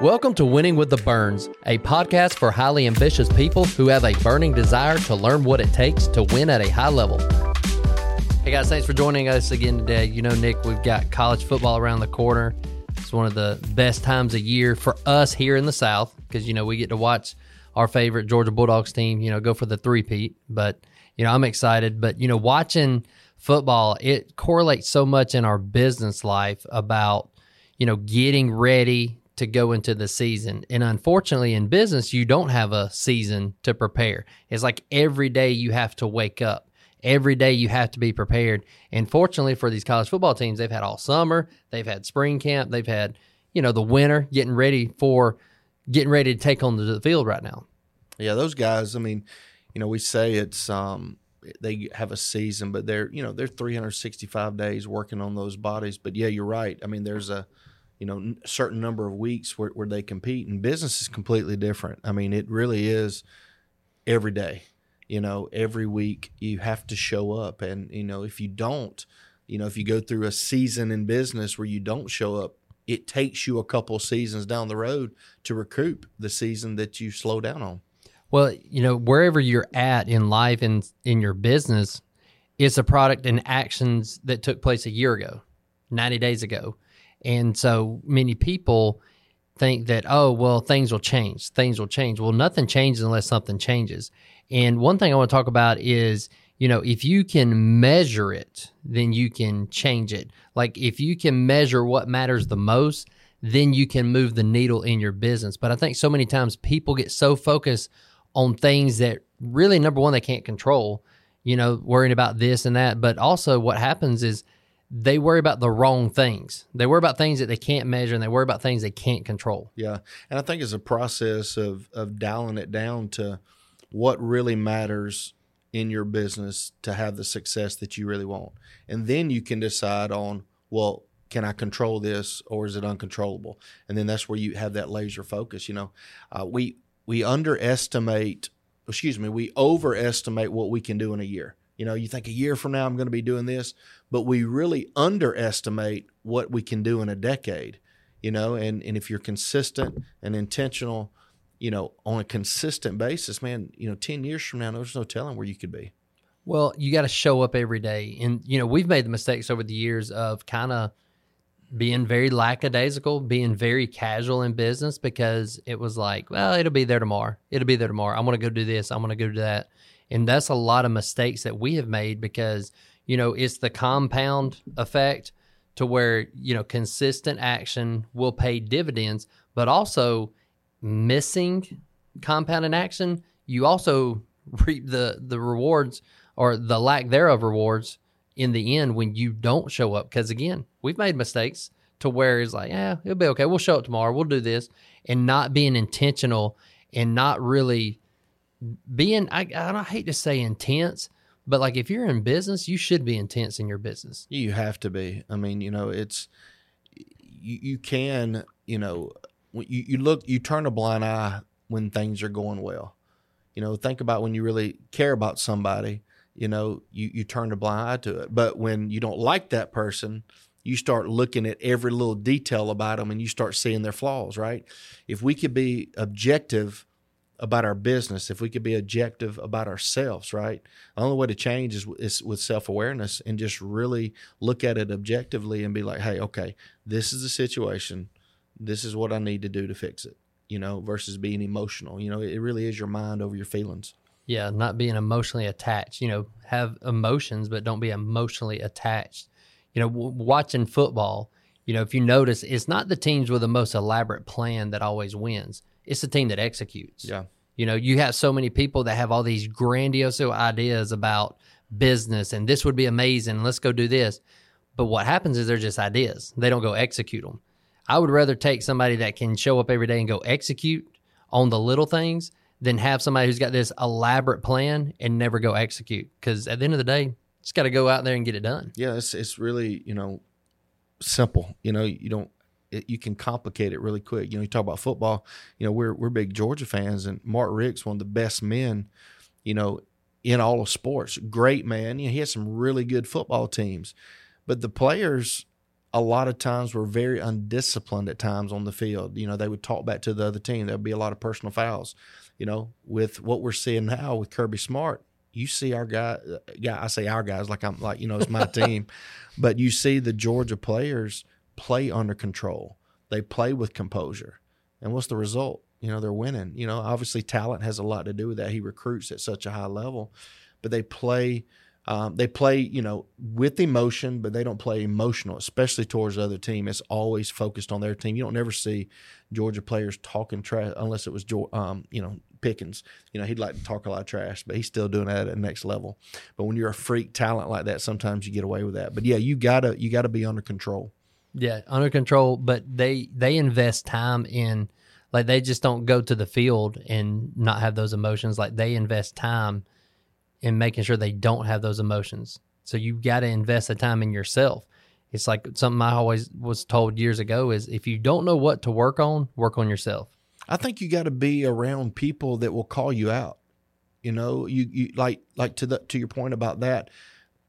Welcome to Winning with the Burns, a podcast for highly ambitious people who have a burning desire to learn what it takes to win at a high level. Hey guys, thanks for joining us again today. You know, Nick, we've got college football around the corner. It's one of the best times of year for us here in the South because, you know, we get to watch our favorite Georgia Bulldogs team, you know, go for the three-peat. But, you know, I'm excited. But, you know, watching football, it correlates so much in our business life about, you know, getting ready to go into the season. And unfortunately, in business, you don't have a season to prepare. It's like every day you have to wake up. Every day you have to be prepared. And fortunately for these college football teams, they've had all summer, they've had spring camp, they've had, you know, the winter getting ready for getting ready to take on the field right now. Yeah, those guys, I mean, you know, we say it's um they have a season, but they're, you know, they're 365 days working on those bodies. But yeah, you're right. I mean, there's a you know a certain number of weeks where, where they compete and business is completely different. I mean it really is every day you know every week you have to show up. And you know if you don't you know if you go through a season in business where you don't show up it takes you a couple seasons down the road to recoup the season that you slow down on. Well you know wherever you're at in life and in your business it's a product and actions that took place a year ago 90 days ago and so many people think that, oh, well, things will change. Things will change. Well, nothing changes unless something changes. And one thing I want to talk about is, you know, if you can measure it, then you can change it. Like if you can measure what matters the most, then you can move the needle in your business. But I think so many times people get so focused on things that really, number one, they can't control, you know, worrying about this and that. But also, what happens is they worry about the wrong things. They worry about things that they can't measure and they worry about things they can't control. Yeah. And I think it's a process of of dialing it down to what really matters in your business to have the success that you really want. And then you can decide on, well, can I control this or is it uncontrollable? And then that's where you have that laser focus. You know, uh, we we underestimate, excuse me, we overestimate what we can do in a year. You know, you think a year from now I'm going to be doing this, but we really underestimate what we can do in a decade. You know, and and if you're consistent and intentional, you know, on a consistent basis, man, you know, ten years from now, there's no telling where you could be. Well, you got to show up every day, and you know, we've made the mistakes over the years of kind of being very lackadaisical, being very casual in business because it was like, well, it'll be there tomorrow. It'll be there tomorrow. I'm going to go do this. I'm going to go do that. And that's a lot of mistakes that we have made because, you know, it's the compound effect to where, you know, consistent action will pay dividends, but also missing compound in action, you also reap the the rewards or the lack thereof rewards in the end when you don't show up. Because again, we've made mistakes to where it's like, yeah, it'll be okay. We'll show up tomorrow. We'll do this, and not being intentional and not really being I, I hate to say intense, but like if you're in business, you should be intense in your business. You have to be. I mean, you know, it's you, you can, you know, you, you look you turn a blind eye when things are going well. You know, think about when you really care about somebody, you know, you, you turn a blind eye to it. But when you don't like that person, you start looking at every little detail about them and you start seeing their flaws, right? If we could be objective about our business, if we could be objective about ourselves, right? The only way to change is, is with self awareness and just really look at it objectively and be like, hey, okay, this is the situation. This is what I need to do to fix it, you know, versus being emotional. You know, it really is your mind over your feelings. Yeah, not being emotionally attached. You know, have emotions, but don't be emotionally attached. You know, w- watching football, you know, if you notice, it's not the teams with the most elaborate plan that always wins it's the team that executes. Yeah. You know, you have so many people that have all these grandiose ideas about business and this would be amazing. Let's go do this. But what happens is they're just ideas. They don't go execute them. I would rather take somebody that can show up every day and go execute on the little things than have somebody who's got this elaborate plan and never go execute. Because at the end of the day, just got to go out there and get it done. Yeah, it's it's really you know simple. You know, you don't it, you can complicate it really quick. You know, you talk about football. You know, we're we're big Georgia fans, and Mark Richt's one of the best men. You know, in all of sports, great man. You know, he has some really good football teams, but the players a lot of times were very undisciplined at times on the field. You know, they would talk back to the other team. There'd be a lot of personal fouls. You know, with what we're seeing now with Kirby Smart, you see our guy, uh, yeah, I say our guys like I'm like you know it's my team, but you see the Georgia players play under control. They play with composure, and what's the result? You know, they're winning. You know, obviously talent has a lot to do with that. He recruits at such a high level, but they play um, they play, you know, with emotion, but they don't play emotional, especially towards the other team. It's always focused on their team. You don't never see Georgia players talking trash unless it was, um, you know, Pickens. You know, he'd like to talk a lot of trash, but he's still doing that at the next level. But when you're a freak talent like that, sometimes you get away with that. But yeah, you gotta you gotta be under control. Yeah, under control. But they they invest time in like they just don't go to the field and not have those emotions. Like they invest time in making sure they don't have those emotions. So you've got to invest the time in yourself. It's like something I always was told years ago is if you don't know what to work on, work on yourself. I think you got to be around people that will call you out. You know, you, you like like to the to your point about that.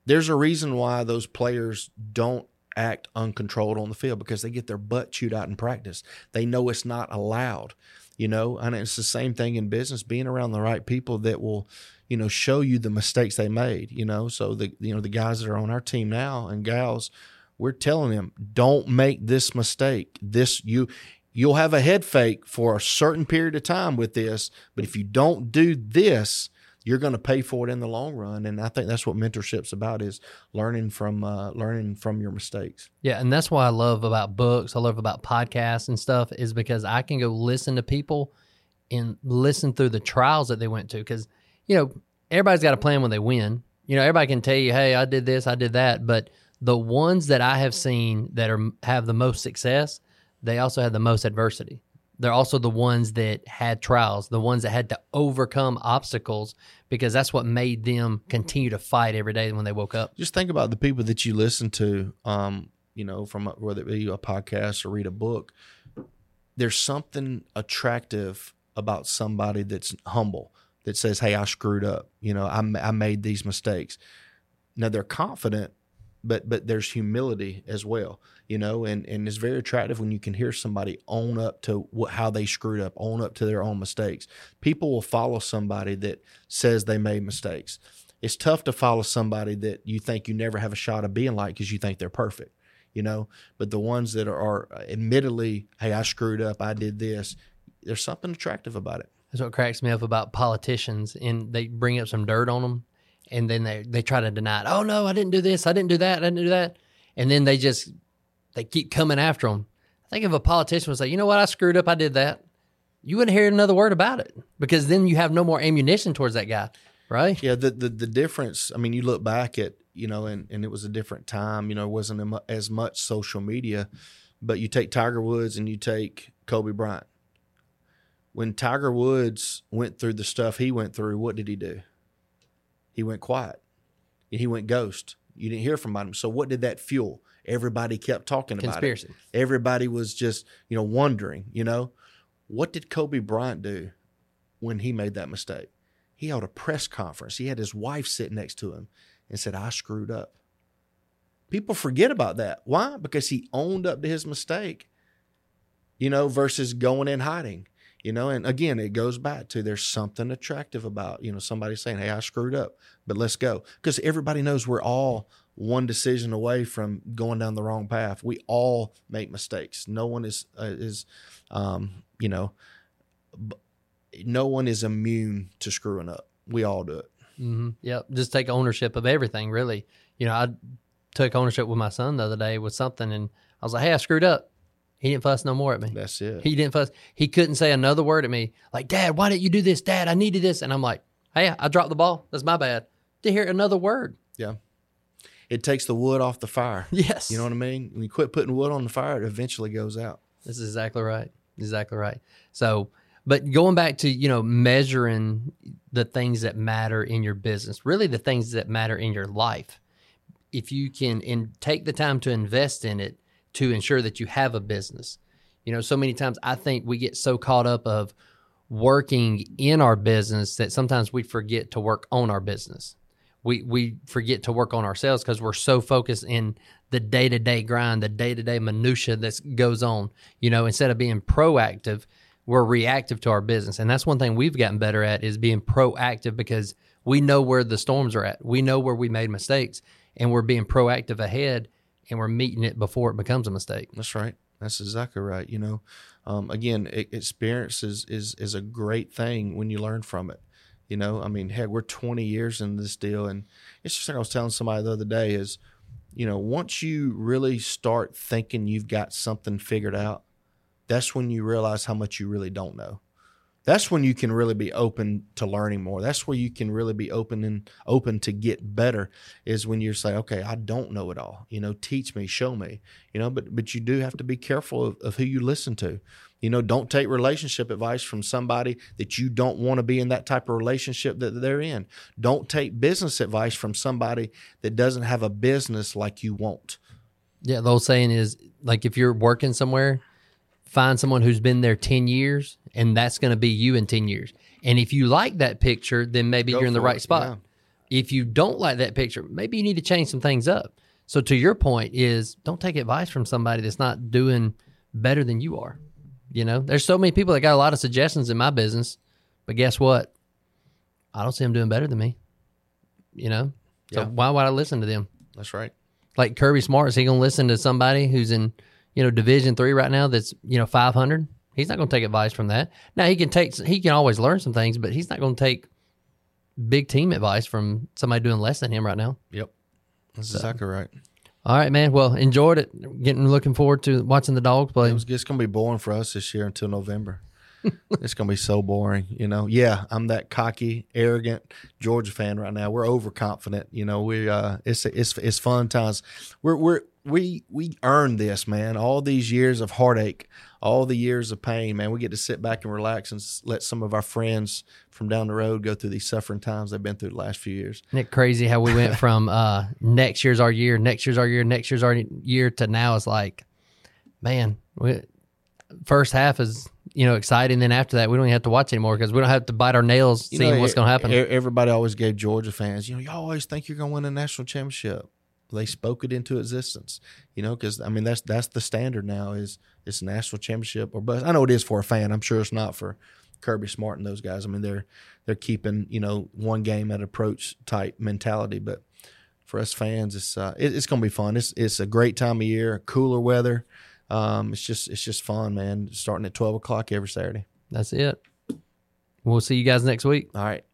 There's a reason why those players don't act uncontrolled on the field because they get their butt chewed out in practice. They know it's not allowed. You know, and it's the same thing in business. Being around the right people that will, you know, show you the mistakes they made, you know. So the you know, the guys that are on our team now and gals, we're telling them, don't make this mistake. This you you'll have a head fake for a certain period of time with this, but if you don't do this, you're going to pay for it in the long run and i think that's what mentorship's about is learning from uh, learning from your mistakes yeah and that's why i love about books i love about podcasts and stuff is because i can go listen to people and listen through the trials that they went to because you know, everybody's got a plan when they win. You know, everybody can tell you, "Hey, I did this, I did that," but the ones that I have seen that are have the most success, they also have the most adversity. They're also the ones that had trials, the ones that had to overcome obstacles because that's what made them continue to fight every day when they woke up. Just think about the people that you listen to, um, you know, from whether it be a podcast or read a book. There's something attractive about somebody that's humble that says, "Hey, I screwed up. You know, I, I made these mistakes." Now they're confident, but but there's humility as well. You know, and and it's very attractive when you can hear somebody own up to what, how they screwed up, own up to their own mistakes. People will follow somebody that says they made mistakes. It's tough to follow somebody that you think you never have a shot of being like because you think they're perfect you know. But the ones that are, are, admittedly, hey, I screwed up, I did this. There's something attractive about it. That's what cracks me up about politicians, and they bring up some dirt on them, and then they they try to deny it. Oh no, I didn't do this. I didn't do that. I didn't do that. And then they just they keep coming after them. I think if a politician was like, you know what, I screwed up. I did that. You wouldn't hear another word about it because then you have no more ammunition towards that guy, right? Yeah. The the, the difference. I mean, you look back at you know, and and it was a different time. You know, it wasn't as much social media, but you take Tiger Woods and you take Kobe Bryant when Tiger Woods went through the stuff he went through, what did he do? He went quiet. He went ghost. You didn't hear from him. So what did that fuel? Everybody kept talking about Conspiracy. it. Everybody was just, you know, wondering, you know, what did Kobe Bryant do when he made that mistake? He held a press conference. He had his wife sit next to him and said, I screwed up. People forget about that. Why? Because he owned up to his mistake, you know, versus going in hiding you know and again it goes back to there's something attractive about you know somebody saying hey i screwed up but let's go. Because everybody knows we're all one decision away from going down the wrong path. We all make mistakes. No one is uh, is um, you know no one is immune to screwing up. We all do it. Mm-hmm. yep. Just take ownership of everything really. You know i took ownership with my son the other day with something and i was like hey i screwed up he didn't fuss no more at me. That's it. He didn't fuss. He couldn't say another word at me. Like, Dad, why didn't you do this? Dad, I needed this. And I'm like, Hey, I dropped the ball. That's my bad. To hear another word. Yeah. It takes the wood off the fire. Yes. You know what I mean? When you quit putting wood on the fire, it eventually goes out. That's exactly right. Exactly right. So, but going back to, you know, measuring the things that matter in your business, really the things that matter in your life. If you can and take the time to invest in it, to ensure that you have a business. You know, so many times I think we get so caught up of working in our business that sometimes we forget to work on our business. we we forget to work on ourselves because we're so focused in the day to day grind, the day to day minutia that goes on. You know, instead of being proactive, we're reactive to our business, and that's one thing we've gotten better at is being proactive because we know where the storms are at, we know where we made mistakes, and we're being proactive ahead, and we're meeting it before it becomes a mistake. That's right. That's exactly right. You know, um, again, experience is, is is a great thing when you learn from it. You know, I mean, heck, we're 20 years in this deal, and it's just like I was telling somebody the other day is, you know, once you really start thinking you've got something figured out, that's when you realize how much you really don't know. That's when you can really be open to learning more. That's where you can really be open and open to get better. Is when you're saying, okay, I don't know it all. You know, teach me, show me. You know, but but you do have to be careful of, of who you listen to. You know, don't take relationship advice from somebody that you don't want to be in that type of relationship that they're in. Don't take business advice from somebody that doesn't have a business like you want. Yeah, the old saying is like if you're working somewhere, find someone who's been there 10 years and that's going to be you in 10 years. And if you like that picture, then maybe Go you're in the right it, spot. yeah. If you don't like that picture, maybe you need to change some things up. So to your point is don't take advice from somebody that's not doing better than you are. You know, there's so many people that got a lot of suggestions in my business, but guess what? I don't see them doing better than me. You know? So Yeah. why would I listen to them? That's right. like Kirby Smart, is he going to listen to somebody who's in, you know, Division three right now that's you know five hundred? He's not going to take advice from that. Now he can take, he can always learn some things, but he's not going to take big team advice from somebody doing less than him right now. Yep. That's exactly right. All right, man. Well, enjoyed it. Getting looking forward to watching the dogs play. It was, it's going to be boring for us this year until November. it's to be so boring, you know. Yeah, I'm that cocky, arrogant Georgia fan right now. We're overconfident, you know. We uh, it's it's it's fun times. We're we're we we earned this, man. All these years of heartache, all the years of pain, man. We get to sit back and relax and let some of our friends from down the road go through these suffering times they've been through the last few years. Isn't it crazy how we went from uh, next year's our year, next year's our year, next year's our year to now it's like, man, we, first half is you know exciting. Then after that, we don't even have to watch anymore because we don't have to bite our nails You seeing know, what's going to happen. Everybody always gave Georgia fans, you know, you always think you're going to win a national championship. They spoke it into existence, you know, because I mean that's that's the standard now is it's a national championship or bust. I know it is for a fan. I'm sure it's not for Kirby Smart and those guys. I mean they're they're keeping you know one game at approach type mentality, but for us fans, it's uh, it, it's going to be fun. It's it's a great time of year, cooler weather. Um, it's just it's just fun, man. Starting at twelve o'clock every Saturday. That's it. We'll see you guys next week. All right.